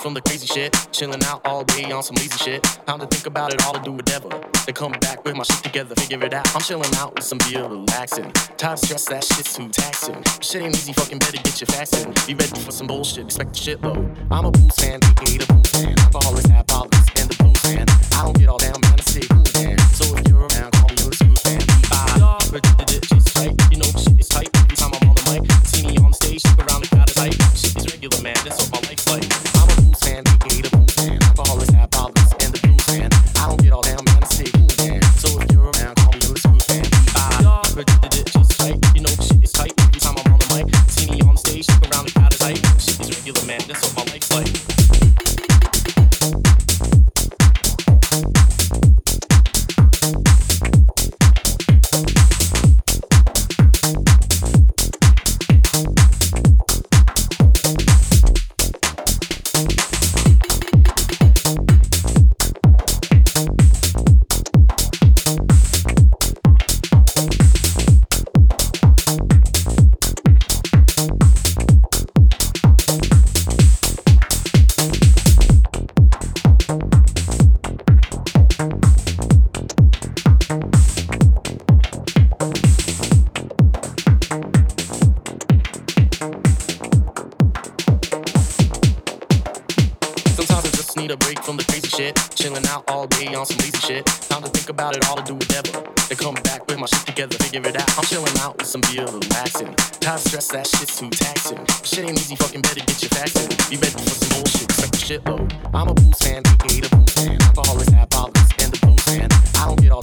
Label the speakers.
Speaker 1: from the crazy shit. Chilling out all day on some lazy shit. Time to think about it all to do whatever. To come back with my shit together, figure it out. I'm chilling out with some beer, relaxing. Time stress, that shit's too taxing. Shit ain't easy, fucking better get your fastin'. Be ready for some bullshit, expect the shit low. I'm a booze fan, hate a booze fan. Alcoholics and the blues fan. I don't get all through passing. Time stress, that shit's too taxing. Shit ain't easy, fucking better get your facts in. Be ready for some bullshit, shit, suck your shit low. I'm a blues fan, hate a blues fan. Alcoholics, alcoholics, and the blues fan. I don't get all